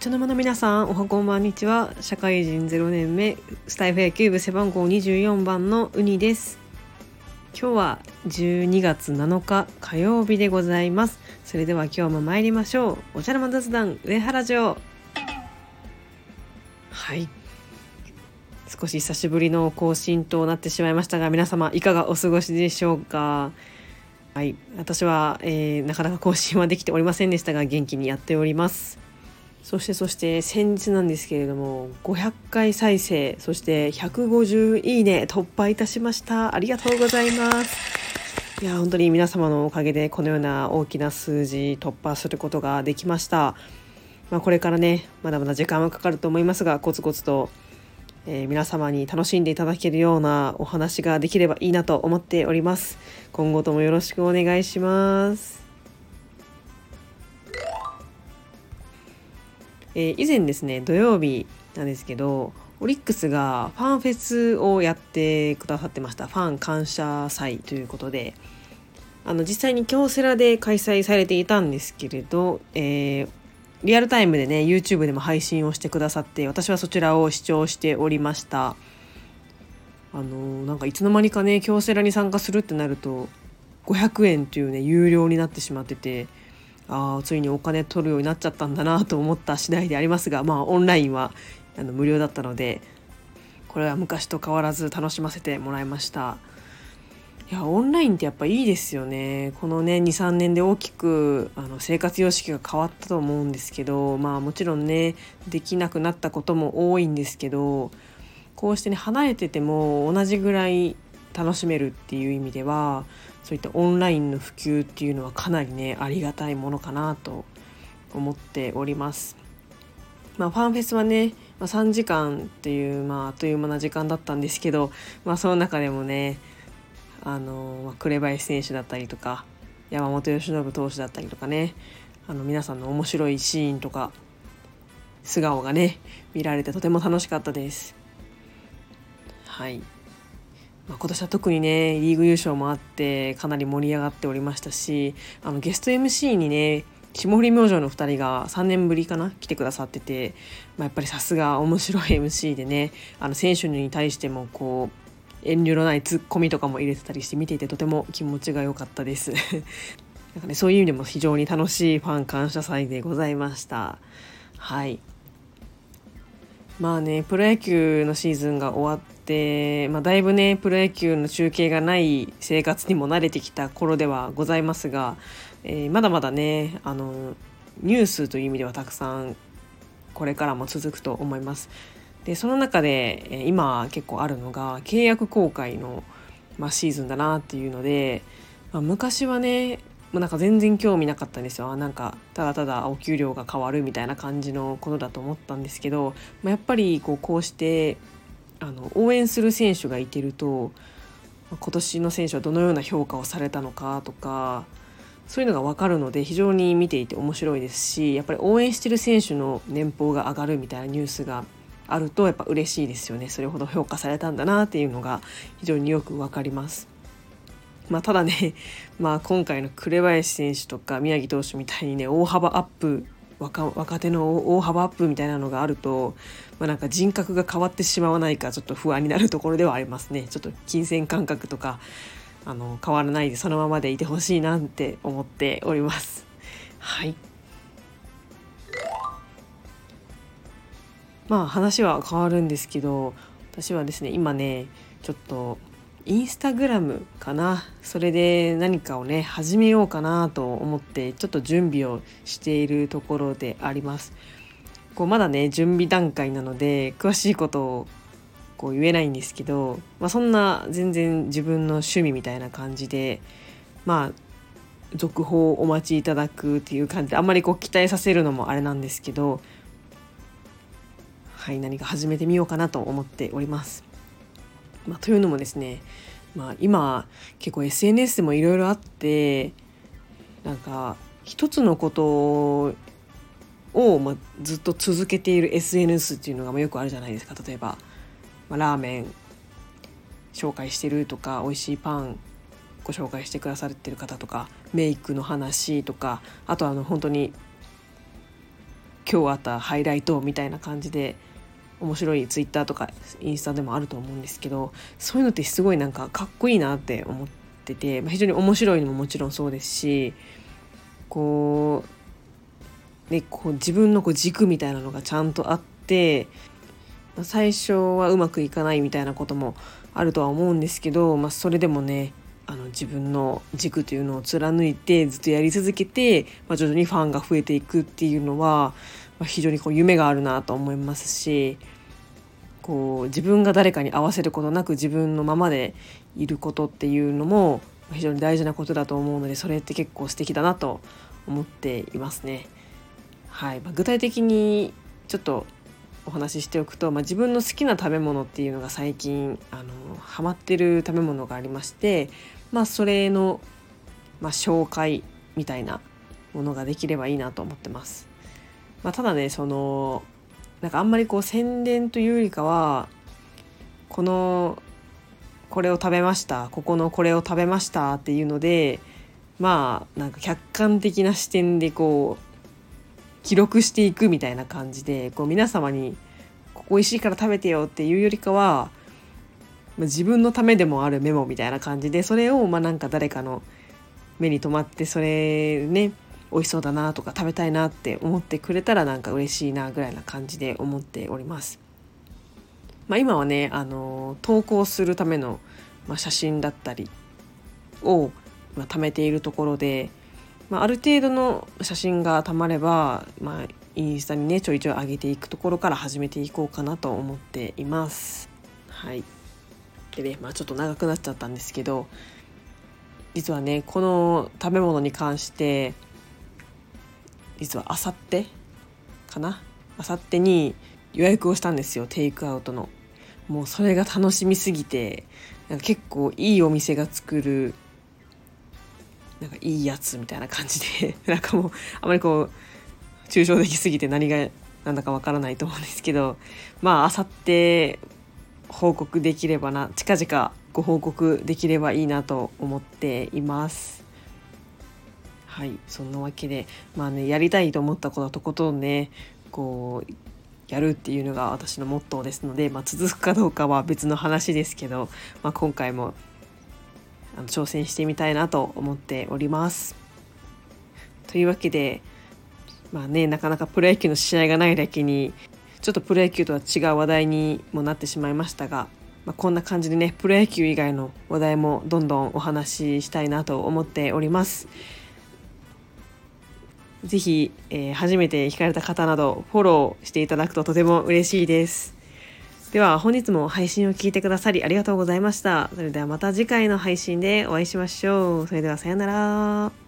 お茶の間の皆さんおはこんばんにちは。社会人0年目スタイフ野球部背番号24番のウニです。今日は12月7日火曜日でございます。それでは今日も参りましょう。お茶の間雑談上原城。はい。少し久しぶりの更新となってしまいましたが皆様いかがお過ごしでしょうか？はい。私は、えー、なかなか更新はできておりませんでしたが元気にやっております。そしてそして先日なんですけれども500回再生そして150いいね突破いたしました。ありがとうございます。いや本当に皆様のおかげでこのような大きな数字突破することができました。まあ、これからねまだまだ時間はかかると思いますがコツコツと、えー、皆様に楽しんでいただけるようなお話ができればいいなと思っております。今後ともよろしくお願いします。えー、以前ですね土曜日なんですけどオリックスがファンフェスをやってくださってました。ファン感謝祭ということで。あの実際に京セラで開催されていたんですけれど、えー、リアルタイムでね YouTube でも配信をしてくださって私はそちらを視聴しておりました。あのー、なんかいつの間にかね京セラに参加するってなると500円というね有料になってしまっててああついにお金取るようになっちゃったんだなと思った次第でありますがまあオンラインはあの無料だったのでこれは昔と変わらず楽しませてもらいました。いやオンラインってやっぱいいですよね。このね23年で大きくあの生活様式が変わったと思うんですけどまあもちろんねできなくなったことも多いんですけどこうしてね離れてても同じぐらい楽しめるっていう意味ではそういったオンラインの普及っていうのはかなりねありがたいものかなと思っております。まあ、ファンフェスはね、まあ、3時間っていう、まあ、あっという間な時間だったんですけど、まあ、その中でもねあの、まあ、紅林選手だったりとか山本由伸投手だったりとかねあの皆さんの面白いシーンとか素顔がね見られてとても楽しかったです。はいまあ、今年は特にねリーグ優勝もあってかなり盛り上がっておりましたしあのゲスト MC にね霜降り明星の2人が3年ぶりかな来てくださってて、まあ、やっぱりさすが面白い MC でねあの選手に対してもこう遠慮のないツッコミとかも入れてたりして見ていてとても気持ちが良かったです。なんかね、そういう意味でも非常に楽しいファン感謝祭でございました。はい。まあね、プロ野球のシーズンが終わって、まあ、だいぶね、プロ野球の中継がない生活にも慣れてきた頃ではございますが、えー、まだまだね、あの、ニュースという意味ではたくさんこれからも続くと思います。で、その中で、え、今結構あるのが契約更改の、まあ、シーズンだなっていうので、まあ、昔はねもうなんか全然興味なかったんですよなんかただただお給料が変わるみたいな感じのことだと思ったんですけど、まあ、やっぱりこうこうしてあの応援する選手がいてると今年の選手はどのような評価をされたのかとかそういうのが分かるので非常に見ていて面白いですしやっぱり応援してる選手の年俸が上がるみたいなニュースがあるとやっぱ嬉しいですよねそれほど評価されたんだなっていうのが非常によく分かります。まあ、ただね、まあ、今回の紅林選手とか宮城投手みたいにね大幅アップ若若手の大幅アップみたいなのがあると、まあ、なんか人格が変わってしまわないかちょっと不安になるところではありますね。ちょっと金銭感覚とかあの変わらないでそのままでいてほしいなって思っております。はい。まあ話は変わるんですけど私はですね今ねちょっとインスタグラムかなそれで何かをね始めようかなと思ってちょっと準備をしているところでありますこうまだね準備段階なので詳しいことをこう言えないんですけど、まあ、そんな全然自分の趣味みたいな感じでまあ続報をお待ちいただくっていう感じであんまりこう期待させるのもあれなんですけどはい何か始めてみようかなと思っております。まあ、というのもですね、まあ、今結構 SNS でもいろいろあってなんか一つのことを、まあ、ずっと続けている SNS っていうのがよくあるじゃないですか。例えば、まあ、ラーメン紹介してるとか美味しいパンご紹介してくださってる方とかメイクの話とかあとあの本当に今日あったハイライトみたいな感じで面白いツイッターとかインスタでもあると思うんですけどそういうのってすごいなんかかっこいいなって思ってて、まあ、非常に面白いのももちろんそうですしこう,、ね、こう自分のこう軸みたいなのがちゃんとあってま最初はうまくいかないみたいなこともあるとは思うんですけど、まあ、それでもねあの自分の軸というのを貫いてずっとやり続けて、まあ、徐々にファンが増えていくっていうのは、ま、非常にこう夢があるなと思いますしこう自分が誰かに合わせることなく自分のままでいることっていうのも非常に大事なことだと思うのでそれって結構素敵だなと思っていますね。はいまあ、具体的にちょっとお話ししておくと、まあ、自分の好きな食べ物っていうのが最近あのハマってる食べ物がありまして、まあ、それの、まあ、紹介みたいなものができればいいなと思ってます。まあ、ただねそのなんかあんまりこう宣伝というよりかはこのこれを食べましたここのこれを食べましたっていうのでまあなんか客観的な視点でこう記録していくみたいな感じでこう皆様に「ここ美味しいから食べてよ」っていうよりかはま自分のためでもあるメモみたいな感じでそれをまあなんか誰かの目に留まってそれね美味しそうだなとか食べたいなって思ってくれたらなんか嬉しいなぐらいな感じで思っております。まあ、今はねあの投稿するための、まあ、写真だったりを、まあ、貯めているところでまあ、ある程度の写真がたまれば、まあ、インスタにねちょいちょい上げていくところから始めていこうかなと思っています。はいでね、まあ、ちょっと長くなっちゃったんですけど実はねこの食べ物に関して実はあさってかな？あさってに予約をしたんですよテイクアウトの。もうそれが楽しみすぎてなんか結構いいお店が作るなんかいいやつみたいな感じで なんかもうあまりこう抽象的すぎて何が何だかわからないと思うんですけどまああさって報告できればな近々ご報告できればいいなと思っています。はいそんなわけでまあねやりたいと思ったことはとことんねこうやるっていうのが私のモットーですので、まあ、続くかどうかは別の話ですけど、まあ、今回もあの挑戦してみたいなと思っております。というわけでまあねなかなかプロ野球の試合がないだけにちょっとプロ野球とは違う話題にもなってしまいましたが、まあ、こんな感じでねプロ野球以外の話題もどんどんお話ししたいなと思っております。ぜひ、えー、初めて聞かれた方などフォローしていただくととても嬉しいです。では本日も配信を聞いてくださりありがとうございました。それではまた次回の配信でお会いしましょう。それではさようなら。